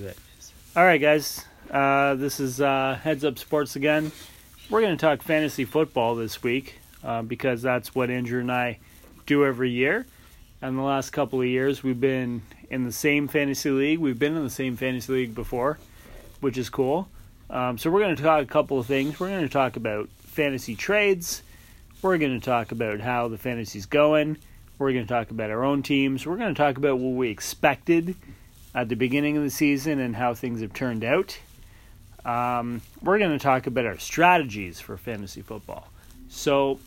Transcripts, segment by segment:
it? All right, guys. Uh, this is uh, Heads Up Sports again. We're going to talk fantasy football this week uh, because that's what Andrew and I do every year. And the last couple of years, we've been in the same fantasy league. We've been in the same fantasy league before, which is cool. Um, so we're going to talk a couple of things. We're going to talk about fantasy trades. We're going to talk about how the fantasy's going. We're going to talk about our own teams. We're going to talk about what we expected at the beginning of the season and how things have turned out. Um, we're going to talk about our strategies for fantasy football. So,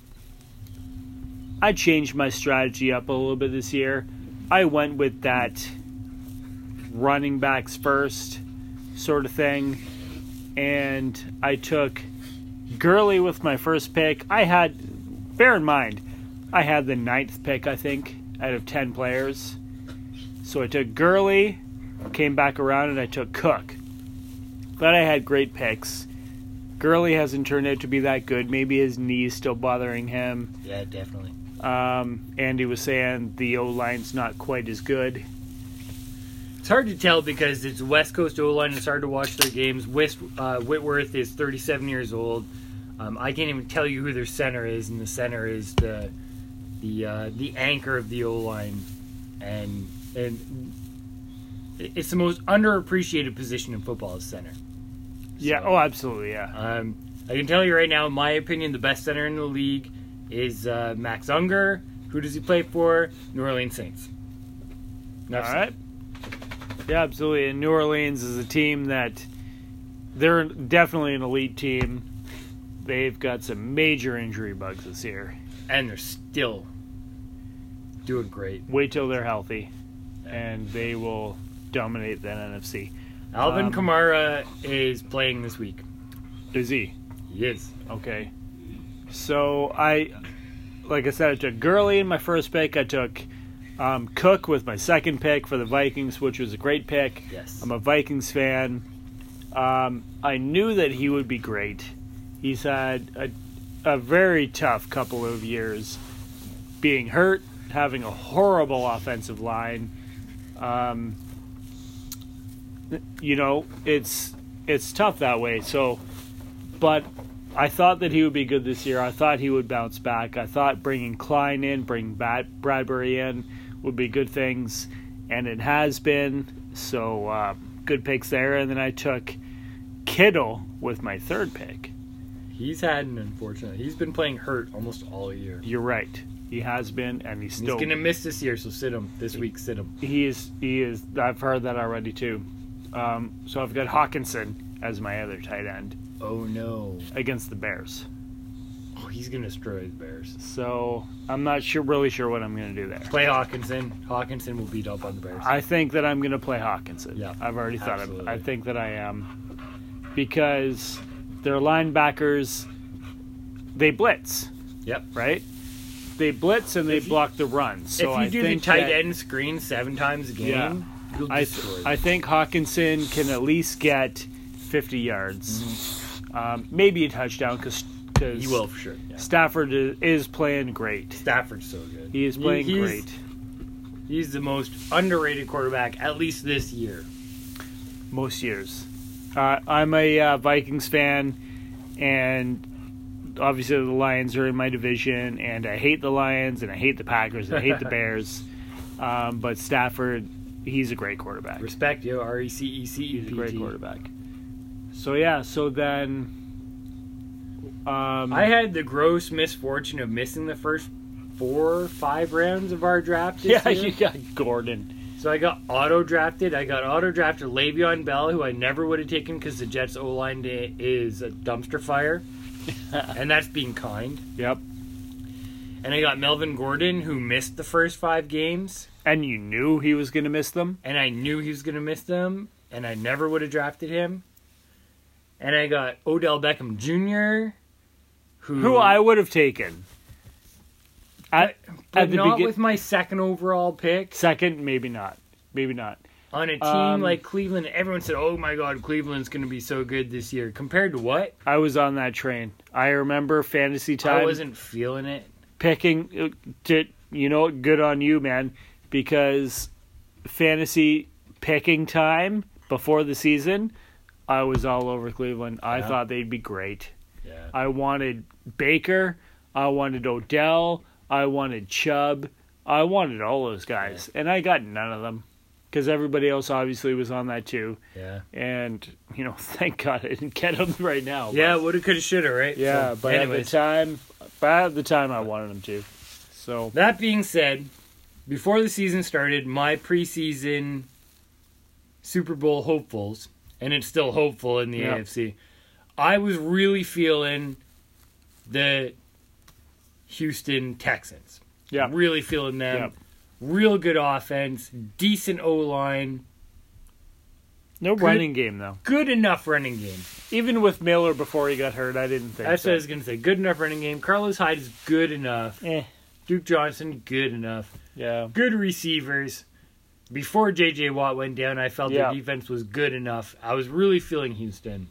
I changed my strategy up a little bit this year. I went with that running backs first sort of thing, and I took Gurley with my first pick. I had, bear in mind, I had the ninth pick, I think, out of 10 players. So I took Gurley, came back around, and I took Cook. But I had great picks. Gurley hasn't turned out to be that good. Maybe his knee's still bothering him. Yeah, definitely. Um, Andy was saying the O line's not quite as good. It's hard to tell because it's West Coast O line. It's hard to watch their games. West, uh, Whitworth is 37 years old. Um, I can't even tell you who their center is, and the center is the the uh, the anchor of the O line, and and it's the most underappreciated position in football is center. Yeah. So- Oh, absolutely. Yeah. Um, I can tell you right now, in my opinion, the best center in the league is uh, Max Unger. Who does he play for? New Orleans Saints. All right. Yeah, absolutely. And New Orleans is a team that they're definitely an elite team. They've got some major injury bugs this year. And they're still doing great. Wait till they're healthy, and they will dominate that NFC. Alvin Um, Kamara is playing this week. Is he? He is. Okay. So I, like I said, I took Gurley in my first pick. I took um, Cook with my second pick for the Vikings, which was a great pick. Yes. I'm a Vikings fan. Um, I knew that he would be great. He's had a, a very tough couple of years being hurt, having a horrible offensive line. Um, you know, it's it's tough that way. So, but I thought that he would be good this year. I thought he would bounce back. I thought bringing Kline in, bringing Bat- Bradbury in would be good things, and it has been. So, uh, good picks there. And then I took Kittle with my third pick. He's had an unfortunate. He's been playing hurt almost all year. You're right. He has been, and he's still He's going to miss this year, so sit him. This week, sit him. He is. He is. I've heard that already too. Um, so I've got Hockenson as my other tight end Oh, no. against the Bears. Oh, he's going to destroy the Bears. So I'm not sure, really sure what I'm going to do there. Play Hockenson. Hockenson will beat up on the Bears. I think that I'm going to play Hockenson. Yeah, I've already thought of it. absolutely. I think that I am because their linebackers they blitz, yep. right? They blitz and they If you- block the run. So if you I do the think tight that- end screen seven times a game, Yeah. You'll I, destroy them. I think Hockenson can at least get 50 yards, um, maybe a touchdown because Mm-hmm. he will for sure. Yeah. Stafford is, is playing great. Stafford's so good. He is playing he's, great. He's the most underrated quarterback, at least this year. most years. Uh, I'm a uh, Vikings fan, and obviously the Lions are in my division, and I hate the Lions, and I hate the Packers, and I hate the Bears. Um, but Stafford, he's a great quarterback. Respect, yo. R E C E C E He's P a great quarterback. So yeah, so then, um, I had the gross misfortune of missing the first four five rounds of our draft yeah, year. you got Gordon. So I got auto drafted. I got auto drafted Le'Veon Bell, who I never would have taken because the Jets O line is a dumpster fire, and that's being kind. Yep, And I got Melvin Gordon, who missed the first five games, and you knew he was going to miss them. and I knew he was going to miss them, and I never would have drafted him. And I got Odell Beckham Jr., who, Who I would have taken. At, but at the not begin- with my second overall pick second, maybe not, maybe not. on a team Um, like Cleveland. Everyone said, "Oh my God, Cleveland's going to be so good this year." Compared to what? I was on that train. I remember fantasy time I wasn't feeling it. picking. uh, To, you know, good on you, man, because fantasy picking time before the season, I was all over Cleveland. I Yeah. thought they'd be great. Yeah. I wanted Baker. I wanted Odell. I wanted Chubb. I wanted all those guys, and I got none of them because everybody else obviously was on that too. Yeah. And you know, thank God I didn't get them right now. Yeah, woulda, coulda, shoulda, right? yeah. So, but at the time, but at the time, I wanted them to. So that being said, before the season started, my preseason Super Bowl hopefuls, and it's still hopeful in the. AFC. I was really feeling the Houston Texans. yeah, Really feeling them. Yeah. Real good offense, decent O line, no Good- running game though. good enough running game. Even with Miller before he got hurt, I didn't think. That's so. what I was gonna say. Good enough running game. Carlos Hyde is good enough. Eh, Duke Johnson, good enough. Yeah, Good receivers. Before JJ Watt went down, I felt Yeah. their defense was good enough. I was really feeling Houston.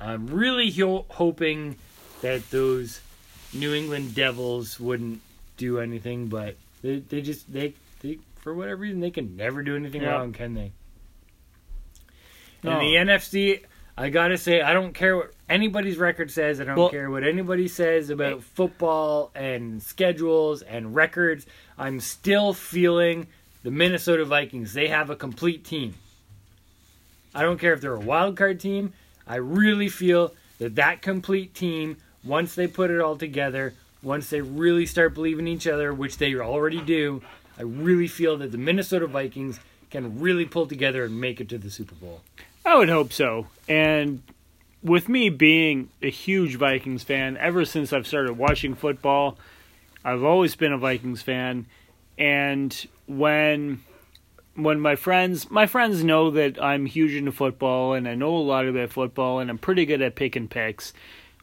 I'm really ho- hoping that those New England Devils wouldn't do anything, but they, they just they, they for whatever reason they can never do anything Yeah. wrong, can they? No. In the NFC, I gotta say, I don't care what anybody's record says. I don't Well- care what anybody says about football and schedules and records. I'm still feeling the Minnesota Vikings. They have a complete team. I don't care if they're a wild card team. I really feel that that complete team, once they put it all together, once they really start believing each other, which they already do, I really feel that the Minnesota Vikings can really pull together and make it to the Super Bowl. I would hope so. And with me being a huge Vikings fan ever since I've started watching football, I've always been a Vikings fan. And when when my friends my friends know that I'm huge into football and I know a lot about football and I'm pretty good at picking picks,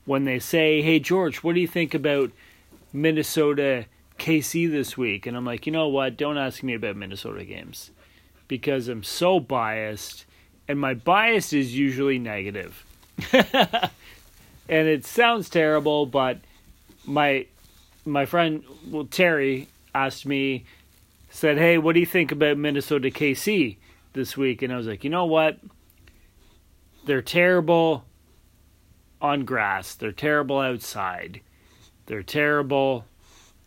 when they say, "Hey George, what do you think about Minnesota KC this week?" and I'm like, "You know what? Don't ask me about Minnesota games." Because I'm so biased and my bias is usually negative. and it sounds terrible, but my my friend well Terry asked me said, "Hey, what do you think about Minnesota KC this week?" And I was like, "You know what? They're terrible on grass. They're terrible outside. They're terrible.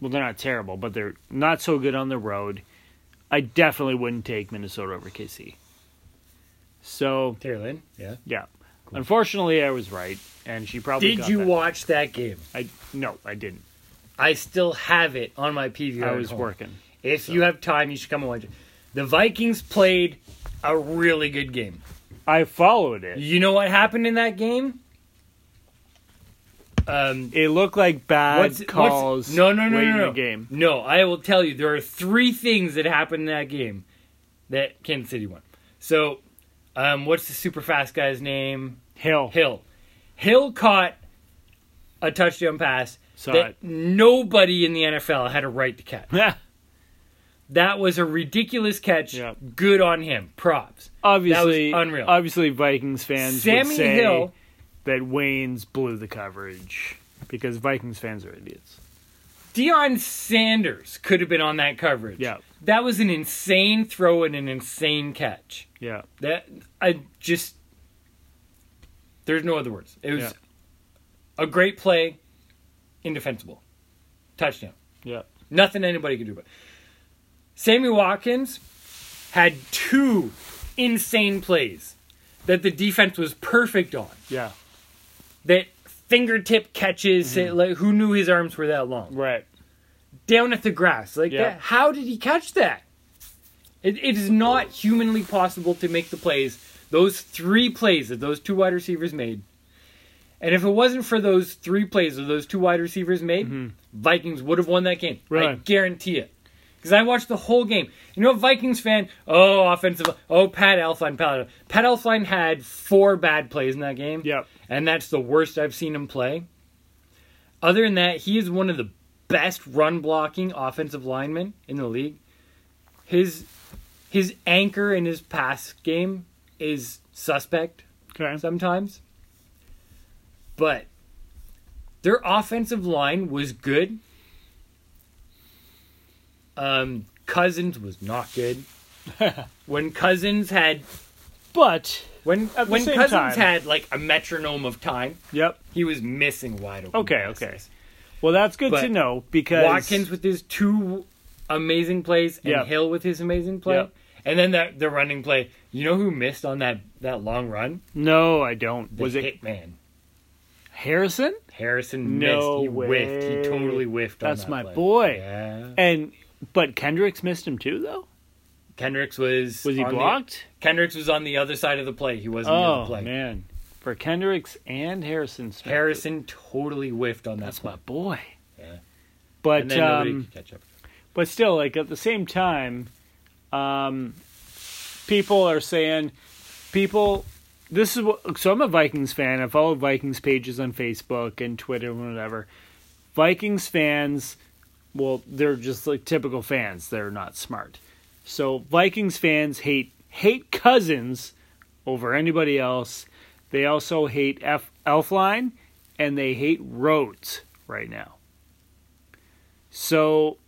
Well, they're not terrible, but they're not so good on the road. I definitely wouldn't take Minnesota over KC." So, Taylor Lynn, yeah. yeah. Unfortunately, I was right, and she probably Did got you that. watch that game? I no, I didn't. I still have it on my PVR. I at was home. working. If you have time, you should come and watch it. The Vikings played a really good game. I followed it. You know what happened in that game? Um, It looked like bad what's, what's- calls. no, no, no, no, no. the game. No, I will tell you. There are three things that happened in that game that Kansas City won. So, um, what's the super fast guy's name? Hill. Hill. Hill caught a touchdown pass Saw that it. nobody in the NFL had a right to catch. Yeah. That was a ridiculous catch. Yeah. Good on him. Props. obviously, That was unreal. Obviously, Vikings fans Sammy would say Hill. that Waynes blew the coverage because Vikings fans are idiots. Deion Sanders could have been on that coverage. Yeah, That was an insane throw and an insane catch. yeah, That I just there's no other words. It was Yeah. a great play, indefensible. Touchdown. yeah. Nothing anybody could do about. Sammy Watkins had two insane plays that the defense was perfect on. Yeah, That fingertip catches, Mm-hmm. like, who knew his arms were that long? right. Down at the grass. Like Yeah. that. How did he catch that? It, it is not humanly possible to make the plays. Those three plays that those two wide receivers made. And if it wasn't for those three plays that those two wide receivers made, mm-hmm. Vikings would have won that game. I guarantee it. Because I watched the whole game. You know, Vikings fan, oh, offensive, oh, Pat Elflein, Pat, Pat Elflein had four bad plays in that game. Yep. And that's the worst I've seen him play. Other than that, he is one of the best run blocking offensive linemen in the league. His his anchor in his pass game is suspect Okay. sometimes. But their offensive line was good. Um, Cousins was not good. when Cousins had But when when Cousins time- had like a metronome of time, yep. he was missing wide open. Okay, passes. okay. Well, that's good But to know because Watkins with his two amazing plays and Yep. Hill with his amazing play. Yep. And then that the running play. You know who missed on that, that long run? No, I don't. The Was it Hitman. Harrison? Harrison No missed. He whiffed. He totally whiffed on That's that my play. boy. Yeah. And but Kendricks missed him too, though. Kendricks was Was he on the- blocked? Kendricks was on the other side of the play. He wasn't near the Oh play. man, for Kendricks and Harrison. Smith. Harrison totally whiffed on that That's play. my boy. Yeah. But um, could catch up. but still, like at the same time, um, people are saying people. This is what. So I'm a Vikings fan. I follow Vikings pages on Facebook and Twitter and whatever. Vikings fans, well, they're just like typical fans. They're not smart. So Vikings fans hate hate Cousins over anybody else. They also hate F, Elflein and they hate Rhodes right now. So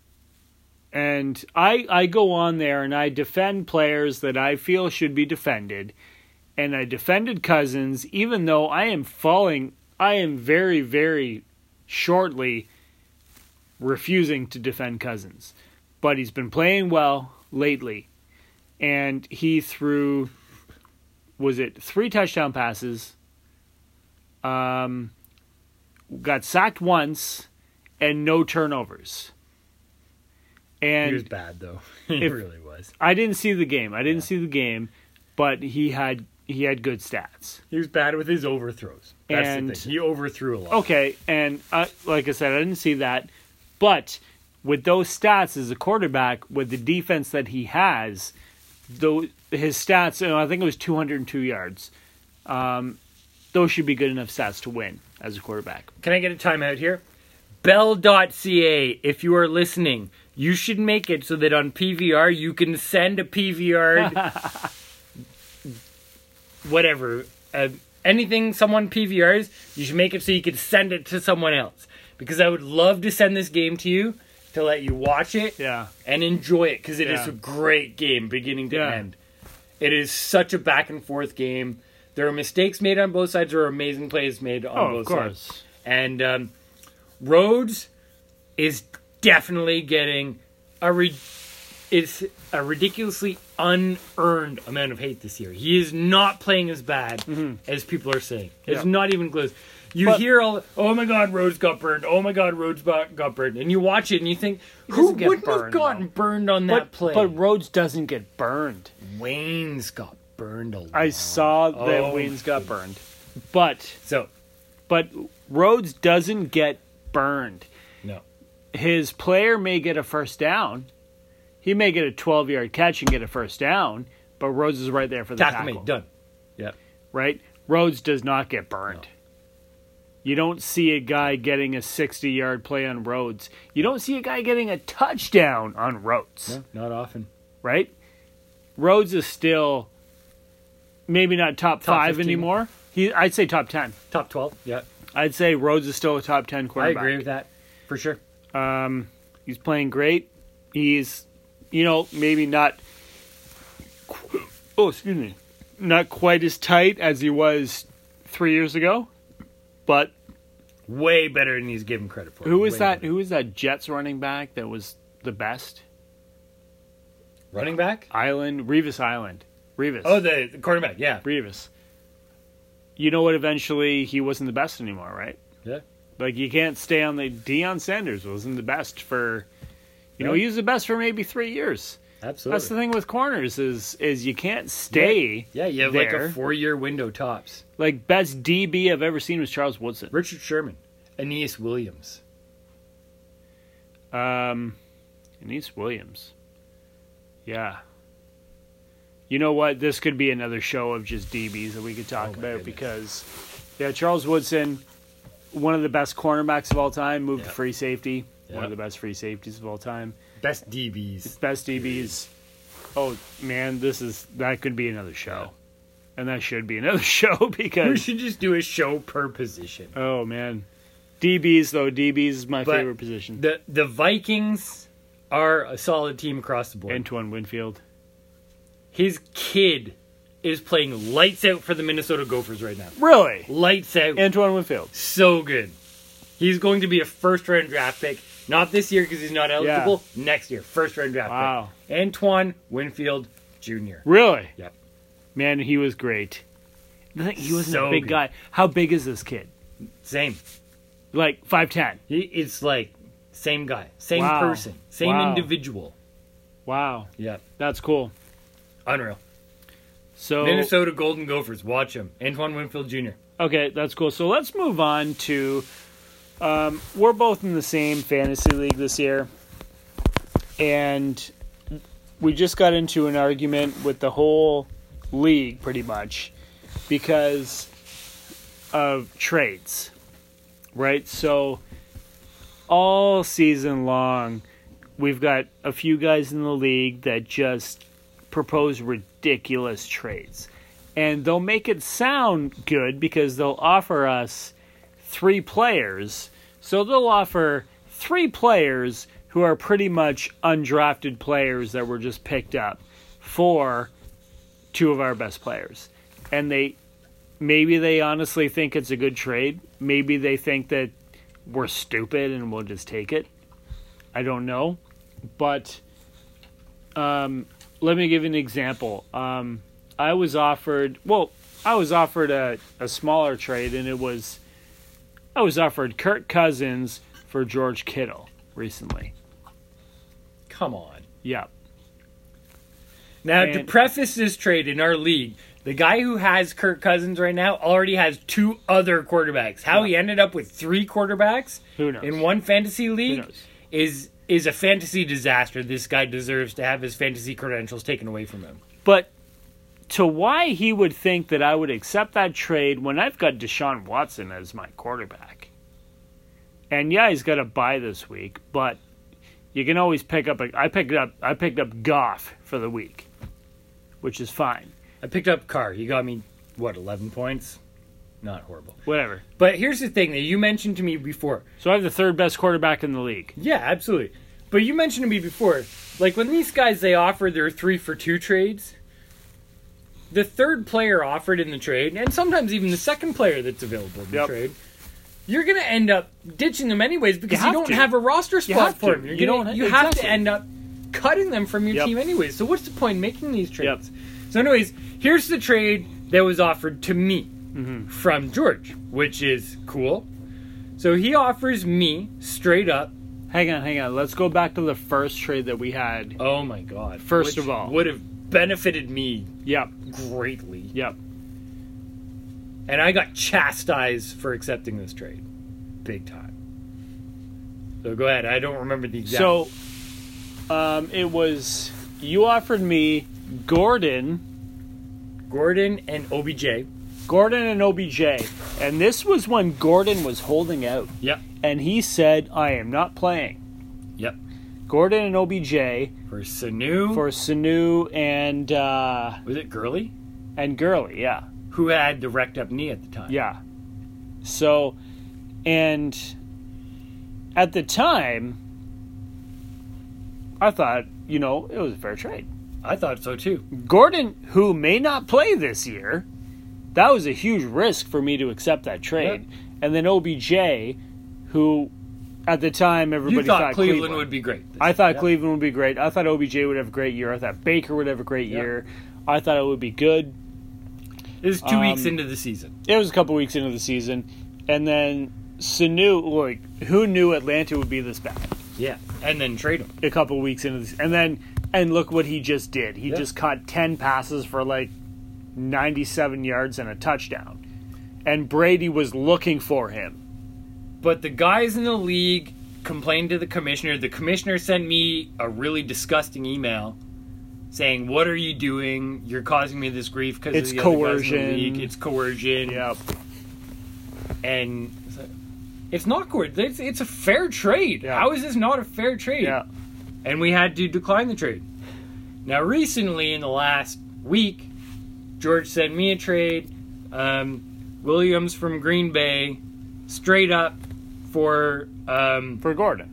and I I go on there and I defend players that I feel should be defended. And I defended Cousins even though I am falling I am very very shortly refusing to defend Cousins. But he's been playing well lately. And he threw was it three touchdown passes? Um got sacked once and no turnovers. And he was bad though. he really was. I didn't see the game. I didn't see the game, but he had he had good stats. He was bad with his overthrows. That's And- the thing. He overthrew a lot. Okay, and uh, like I said, I didn't see that, but with those stats as a quarterback, with the defense that he has, though his stats, you know, I think it was 202 yards. Um, those should be good enough stats to win as a quarterback. Can I get a timeout here? Bell.ca, if you are listening, you should make it so that on PVR you can send a PVR, whatever, uh, anything someone PVRs, you should make it so you can send it to someone else. Because I would love to send this game to you to let you watch it Yeah, and enjoy it because it is Yeah. a great game beginning to Yeah. end. It is such a back and forth game. There are mistakes made on both sides. There are amazing plays made on oh, both of sides. course. And um, Rhodes is definitely getting a re- is a ridiculously unearned amount of hate this year. He is not playing as bad mm-hmm. as people are saying. It's Yeah. not even close. You But- hear all, oh my God, Rhodes got burned. Oh my God, Rhodes got got burned, and you watch it and you think, who wouldn't have gotten though. burned on that But play? but Rhodes doesn't get burned. Waynes got burned a lot. I saw that Oh. Waynes got burned, but so but Rhodes doesn't get burned. no. his player may get a first down. He may get a 12 yard catch and get a first down, but Rhodes is right there for the Tackle tackle. made done. Yeah. Right? Rhodes does not get burned. You don't see a guy getting a 60 yard play on Rhodes. You don't see a guy getting a touchdown on Rhodes. No, not often. Right? Rhodes is still maybe not top, Top five 15. anymore. He, I'd say top 10. Top twelve. Yeah, I'd say Rhodes is still a top 10 quarterback. I agree with that for sure. Um, he's playing great. He's, you know, maybe not. Oh, excuse me, not quite as tight as he was three years ago. But Way better than he's given credit for. who is that? better. Who is that Jets running back that was the best? Running back? Island, Revis Island, Revis. Oh, the, the quarterback. Yeah. Revis. You know what? Eventually, he wasn't the best anymore, right? Yeah. Like you can't stay on the Deion Sanders wasn't the best for. You know, he was the best for maybe three years. Absolutely. That's the thing with corners is is you can't stay. Yeah, you have like a four-year window tops. Like best DB I've ever seen was Charles Woodson. Richard Sherman, Aeneas Williams. Um, Aeneas Williams. Yeah. You know what? This could be another show of just DBs that we could talk Oh about goodness. because, yeah, Charles Woodson, one of the best cornerbacks of all time, moved Yeah. to free safety. One of the best free safeties of all time. Best DBs. Best DBs. Oh man, this is that could be another show, and that should be another show because We should just do a show per position. oh man, DBs though DBs is my But favorite position. The the Vikings are a solid team across the board. Antoine Winfield. His kid is playing lights out for the Minnesota Gophers right now. Really? Lights out. Antoine Winfield. so good. He's going to be a first round draft pick. Not this year because he's not eligible. Yeah. Next year, first round draft Wow. pick. Antoine Winfield Jr. Really? Yep. Man, he was great. He wasn't So a big good. guy. How big is this kid? Same. Like 5'10. He, it's like same guy, same Wow. person, same Wow. individual. Wow. Yep. That's cool. Unreal. So Minnesota Golden Gophers. Watch him. Antoine Winfield Jr. Okay, that's cool. So let's move on to. Um, we're both in the same fantasy league this year, and we just got into an argument with the whole league pretty much because of trades, right? So all season long, we've got a few guys in the league that just propose ridiculous trades and they'll make it sound good because they'll offer us three players. So they'll offer three players who are pretty much undrafted players that were just picked up for two of our best players. And they maybe they honestly think it's a good trade. Maybe they think that we're stupid and we'll just take it. I don't know. But um, let me give you an example. Um, I was offered well, I was offered a, a smaller trade and it was I was offered Kirk Cousins for George Kittle recently. Come on. Yeah. Now, to preface this trade in our league, the guy who has Kirk Cousins right now already has two other quarterbacks. How he ended up with three quarterbacks Who knows? in one fantasy league is is a fantasy disaster. This guy deserves to have his fantasy credentials taken away from him. But to why he would think that I would accept that trade when I've got Deshaun Watson as my quarterback. And yeah, he's got a bye this week, but you can always pick up a I picked up I picked up Goff for the week, which is fine. I picked up Carr. He got me what eleven points. Not horrible. Whatever. But here's the thing that you mentioned to me before. So I have the third best quarterback in the league. Yeah, absolutely. But you mentioned to me before, like when these guys they offer their three for two trades, the third player offered in the trade, and sometimes even the second player that's available in the Yep. trade, you're gonna end up ditching them anyways because you, have don't to. have a roster spot for to. them. You're You gonna- don't- you have to end up cutting them from your Yep. team anyways. So what's the point in making these Yep. trades? So, anyways, here's the trade that was offered to me Mm-hmm. from George, which is cool. So he offers me straight up Hang on, hang on. Let's go back to the first trade that we had. Oh my god! First of all- would have benefited me Yep, greatly, yep. and I got chastised for accepting this trade, big time. So go ahead. I don't remember the exact. So, um, it was you offered me Gordon, Gordon and OBJ. Gordon and OBJ, and this was when Gordon was holding out, Yep. and he said, "I am not playing." Yep. Gordon and OBJ For Sanu. for Sanu and uh, was it Gurley and Gurley, yeah, who had the wrecked up knee at the time? yeah. So, and at the time, I thought, you know, it was a fair trade. I thought so too. Gordon, who may not play this year, that was a huge risk for me to accept that trade. And then OBJ, who at the time everybody You thought, thought Cleveland, would be great. I thought. Cleveland would be great. I thought OBJ would have a great year. I thought Baker would have a great year. I thought it would be good. It was two weeks Um, into the season. It was a couple weeks into the season, and then Sanu, like who knew Atlanta would be this bad? Yeah, and then trade him. A couple weeks into this, and then and look what he just did. He just caught ten passes for like ninety-seven yards and a touchdown, and Brady was looking for him. But the guys in the league complained to the commissioner. The commissioner sent me a really disgusting email saying, "What are you doing? You're causing me this grief because It's of the other guys in the coercion." It's coercion." Yep. and it's like, it's not coercion. It's, it's a fair trade. Yeah. How is this not a fair trade? Yeah. and we had to decline the trade. Now, recently, in the last week, George sent me a trade. Um, Williams from Green Bay, straight up for um, For Gordon,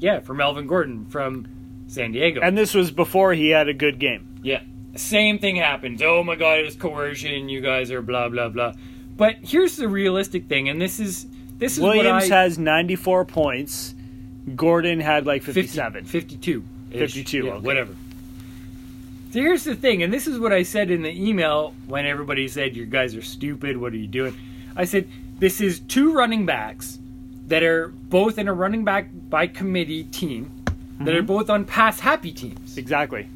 yeah, for Melvin Gordon from San Diego. and this was before he had a good game. yeah, same thing happens. Oh my god, it's coercion. You guys are blah blah blah. But here's the realistic thing, and this is this is Williams I, has 94 points. Gordon had like 57. 52. 52, Yeah, okay. whatever. So here's the thing, and this is what I said in the email when everybody said, You guys are stupid, what are you doing? I said, This is two running backs that are both in a running back by committee team that Mm-hmm. are both on pass happy teams. Exactly.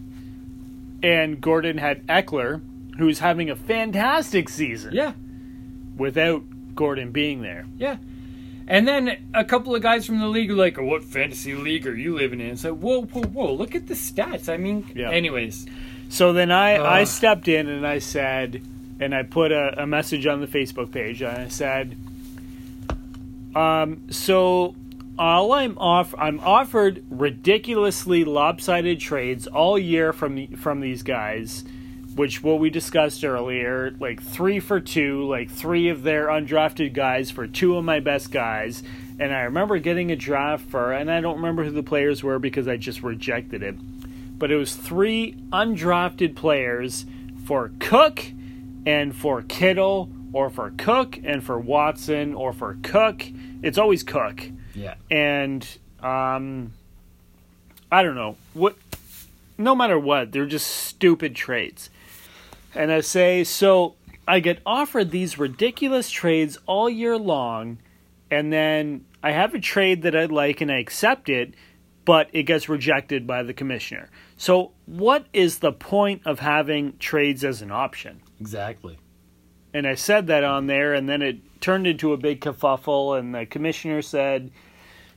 And Gordon had Ekeler, who's having a fantastic season Yeah, without Gordon being there. yeah. And then a couple of guys from the league are like, oh, What fantasy league are you living in? It's like, Whoa, whoa, whoa, look at the stats. I mean, Yeah. anyways. So then I, I stepped in and I said, and I put a, a message on the Facebook page. And I said, um, so all I'm off, I'm offered ridiculously lopsided trades all year from the, from these guys, which what we discussed earlier, like three for two, like three of their undrafted guys for two of my best guys. And I remember getting a draft for, and I don't remember who the players were because I just rejected it but it was three undrafted players for Cook and for Kittle, or for Cook and for Watson, or for Cook. It's always Cook. Yeah. And um, I don't know what. No matter what, they're just stupid trades. And I say so. I get offered these ridiculous trades all year long, and then I have a trade that I like and I accept it, but it gets rejected by the commissioner. So, what is the point of having trades as an option? Exactly. And I said that on there, and then it turned into a big kerfuffle, and the commissioner said,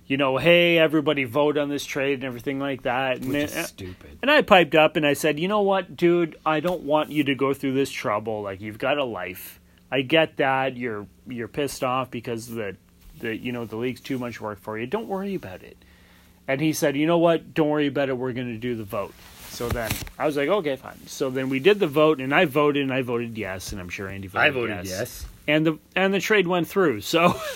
you know, hey, everybody vote on this trade and everything like that. And, Which is stupid. and I piped up and I said, you know what, dude, I don't want you to go through this trouble. Like you've got a life. I get that you're you're pissed off because the the you know the league's too much work for you. Don't worry about it. And he said, you know what, don't worry about it. We're going to do the vote. So then I was like, okay, fine. So then we did the vote, and I voted, and I voted yes, and I'm sure Andy voted I voted yes. and the and the trade went through. So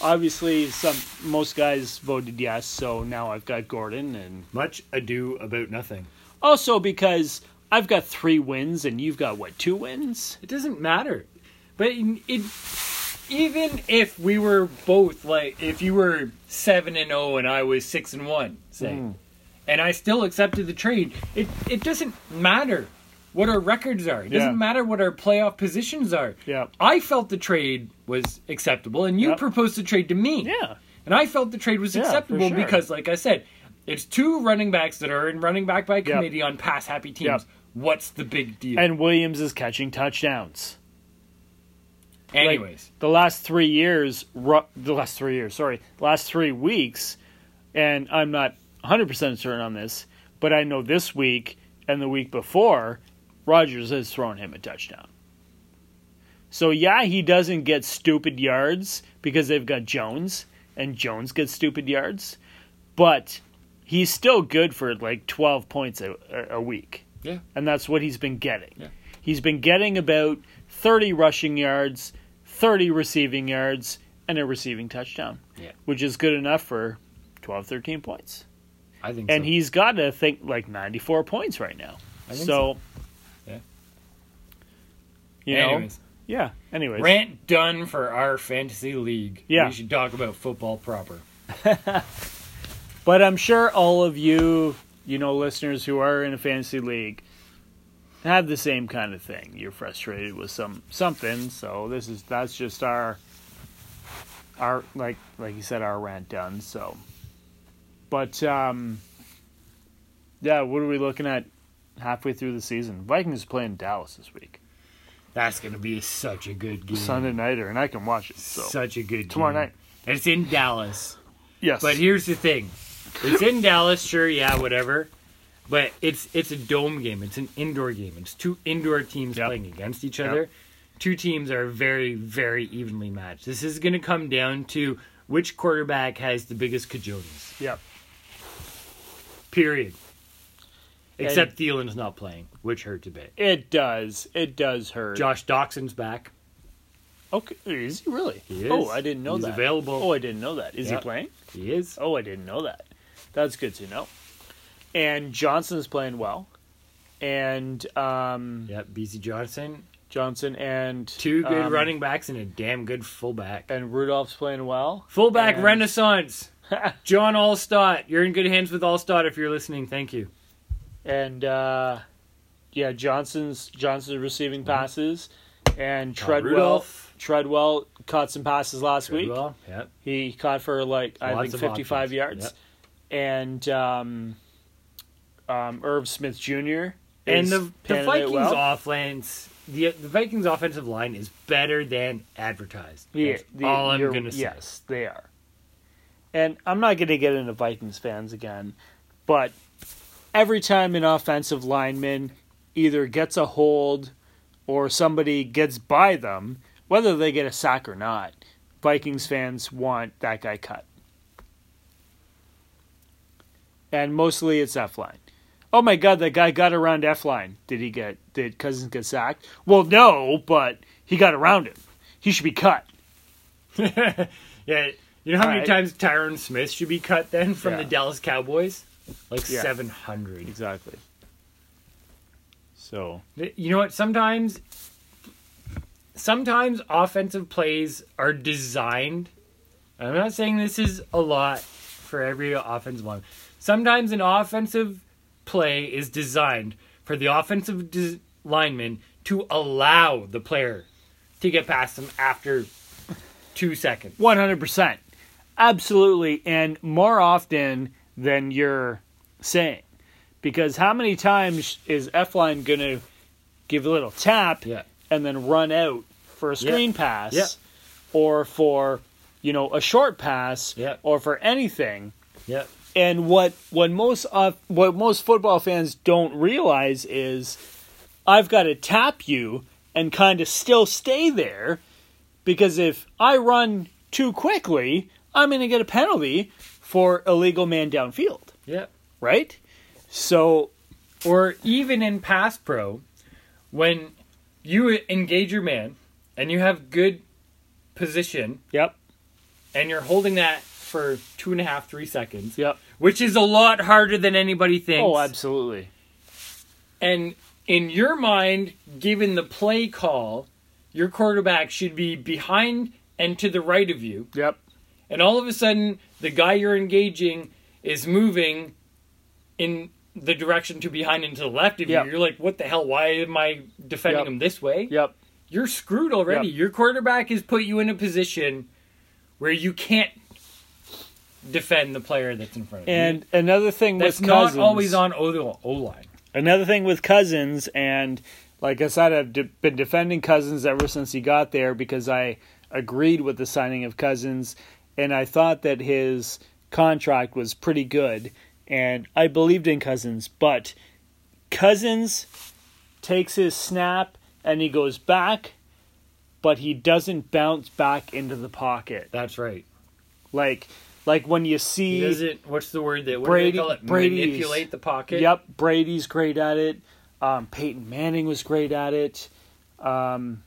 obviously, some most guys voted yes. So now I've got Gordon, and Much ado about nothing. also because I've got three wins, and you've got what two wins? It doesn't matter. But it, it even if we were both like if you were 7 and 0 and I was 6 and 1, say. Hmm. And I still accepted the trade. It it doesn't matter what our records are. It doesn't matter what our playoff positions are. Yeah. I felt the trade was acceptable and you Yep. proposed the trade to me. Yeah, And I felt the trade was Yeah, acceptable sure. because, like I said, it's two running backs that are in running back by committee on pass happy teams. Yep. What's the big deal? and Williams is catching touchdowns. Like, Anyways, the last three years, ru- the last three years, sorry, last three weeks, and I'm not 100% certain on this, but I know this week and the week before, Rodgers has thrown him a touchdown. So, yeah, he doesn't get stupid yards because they've got Jones, and Jones gets stupid yards, but he's still good for like 12 points a, a week. Yeah. And that's what he's been getting. Yeah. He's been getting about 30 rushing yards, 30 receiving yards, and a receiving touchdown. Yeah. Which is good enough for 12, 13 points. I think And so. he's got to think like 94 points right now. I think so, Yeah. You know, Anyways, yeah. Anyways, rant done for our fantasy league. Yeah. we should talk about football proper. But I'm sure all of you, you know, listeners who are in a fantasy league have the same kind of thing. You're frustrated with some something, so this is that's just our our like like you said our rant done. So, but um, yeah, what are we looking at halfway through the season? Vikings playing Dallas this week, That's gonna be such a good game. Sunday nighter, and I can watch it. So Such a good game. tomorrow game. night, And it's in Dallas. yes, But here's the thing. It's in Dallas, sure, yeah, whatever. But it's it's a dome game. It's an indoor game. It's two indoor teams Yep. playing against each Yep. other. Two teams are very, very evenly matched. This is going to come down to which quarterback has the biggest cajones. Yep. Period. Except Thielen's not playing, which hurts a bit. it does. It does hurt. Josh Doctson's back. Okay, is he really? He is. Oh, I didn't know He's that. available. Oh, I didn't know that. Is Yep. he playing? He is. Oh, I didn't know that. That's good to know. And Johnson's playing well. and um, Yep, Bisi Johnson. Johnson and Two good um, running backs and a damn good fullback. and Rudolph's playing well. Fullback and- renaissance. John Alstott. You're in good hands with Alstott if you're listening. Thank you. And uh, yeah, Johnson's Johnson's receiving passes, and Treadwell. Treadwell caught some passes last week. Well, yep. He caught for like I Lots think of 55 options. yards, Yep. and um, um, Irv Smith Jr. And is the, the panning it Vikings well. offense, the the Vikings offensive line is better than advertised. Yeah, That's the- all I'm you're- gonna say. Yes, they are. And I'm not going to get into Vikings fans again, but every time an offensive lineman either gets a hold or somebody gets by them, whether they get a sack or not, Vikings fans want that guy cut. And mostly it's F line. Oh my god, that guy got around F line. Did he get did Cousins get sacked? Well no, but he got around him. He should be cut. yeah, you know how many Alright. times Tyron Smith should be cut then from Yeah. the Dallas Cowboys? Like Yeah. 700. Exactly. So You know what? Sometimes, sometimes offensive plays are designed. I'm not saying this is a lot for every offensive one Sometimes an offensive play is designed for the offensive des- lineman to allow the player to get past them after two seconds. one hundred percent, absolutely, and more often than you're saying, because how many times is F line gonna give a little tap Yeah. and then run out for a screen pass, Yeah. or for you know a short pass, Yeah. or for anything? Yep. And what what most uh, what most football fans don't realize is I've got to tap you and kind of still stay there because if I run too quickly, I'm going to get a penalty for illegal man downfield, Yep. right? So or even in pass pro, when you engage your man and you have good position yep, and you're holding that for two and a half, three seconds, yep. which is a lot harder than anybody thinks. Oh, absolutely. and in your mind, given the play call, your quarterback should be behind and to the right of you. Yep. And all of a sudden, the guy you're engaging is moving in the direction to behind and to the left of Yep. you. You're like, what the hell? Why am I defending Yep. him this way? Yep. You're screwed already. Yep. Your quarterback has put you in a position where you can't defend the player that's in front of you. And another thing that's with not Cousins, always on O line. Another thing with Cousins, and like I said, I've de- been defending Cousins ever since he got there because I agreed with the signing of Cousins, and I thought that his contract was pretty good, and I believed in Cousins. But Cousins takes his snap and he goes back, but he doesn't bounce back into the pocket That's right. like like when you He see. doesn't. What's the word that? What Brady- do they call it? Brady's- Manipulate the pocket. Yep, Brady's great at it. Um, Peyton Manning was great at it. Um,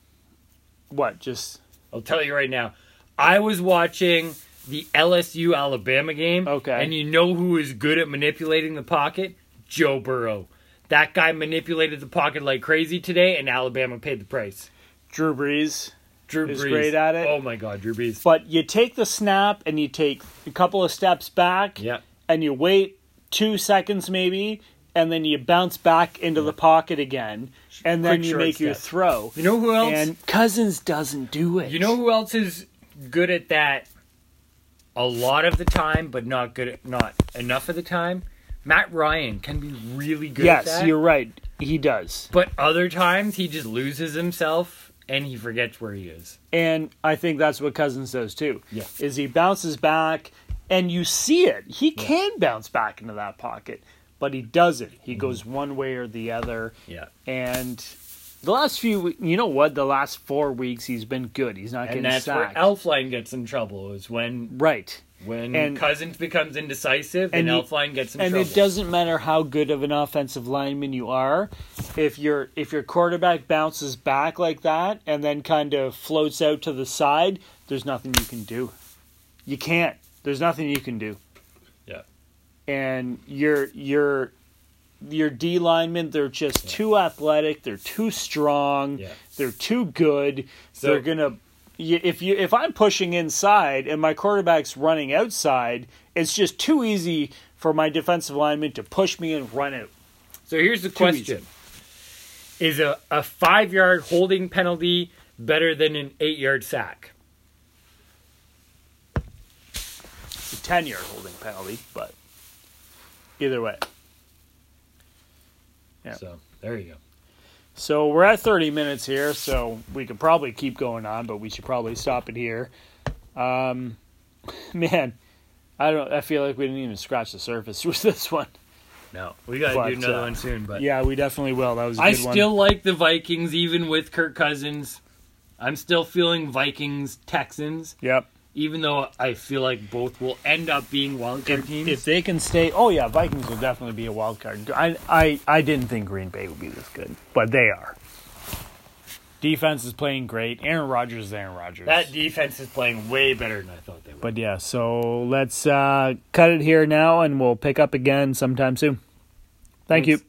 what? Just I'll tell you right now. I was watching the LSU Alabama game. Okay. And you know who is good at manipulating the pocket? Joe Burrow. That guy manipulated the pocket like crazy today, and Alabama paid the price. Drew Brees. Drew Is Brees. great at it. Oh my God, Drew Brees. But you take the snap and you take a couple of steps back Yeah. and you wait two seconds maybe, and then you bounce back into the pocket again, and then Quick you make your throw. You know who else? And Cousins doesn't do it. You know who else is good at that a lot of the time, but not good at not enough of the time? Matt Ryan can be really good at Yes, you're right. He does. But other times he just loses himself and he forgets where he is. And I think that's what Cousins does too. Yeah. Is he bounces back and you see it. He can bounce back into that pocket, but he doesn't. Mm-hmm. He goes one way or the other. Yeah. And the last few you know what, the last 4 weeks he's been good. He's not And getting that's sacked. where Elflein gets in trouble is when right. when And- Cousins becomes indecisive and and, Elflein gets in And trouble. And it doesn't matter how good of an offensive lineman you are, if your if your quarterback bounces back like that and then kind of floats out to the side, there's nothing you can do. You can't. There's nothing you can do. Yeah. And you're you're your D linemen, they're just too athletic. They're too strong. Yeah. They're too good. So- they're gonna. If you if I'm pushing inside and my quarterback's running outside, it's just too easy for my defensive lineman to push me and run out. So here's the question: Is a, a five yard holding penalty better than an eight yard sack? It's a ten yard holding penalty, but either way. Yeah. So there you go. So we're at 30 minutes here, so we could probably keep going on, but we should probably stop it here. Um, man, I don't. I feel like we didn't even scratch the surface with this one. No, we got to But, do another uh, one soon. But Yeah, we definitely will. That was a I good one. still like the Vikings, even with Kirk Cousins. I'm still feeling Vikings Texans, Yep. Even though I feel like both will end up being wildcard If, teams. if they can stay, oh yeah, Vikings will definitely be a wild card. I, I, I didn't think Green Bay would be this good, but they are. Defense is playing great. Aaron Rodgers is Aaron Rodgers. that defense is playing way better than I thought they would. But yeah, so let's uh, cut it here now, and we'll pick up again sometime soon. Thank Thanks. you.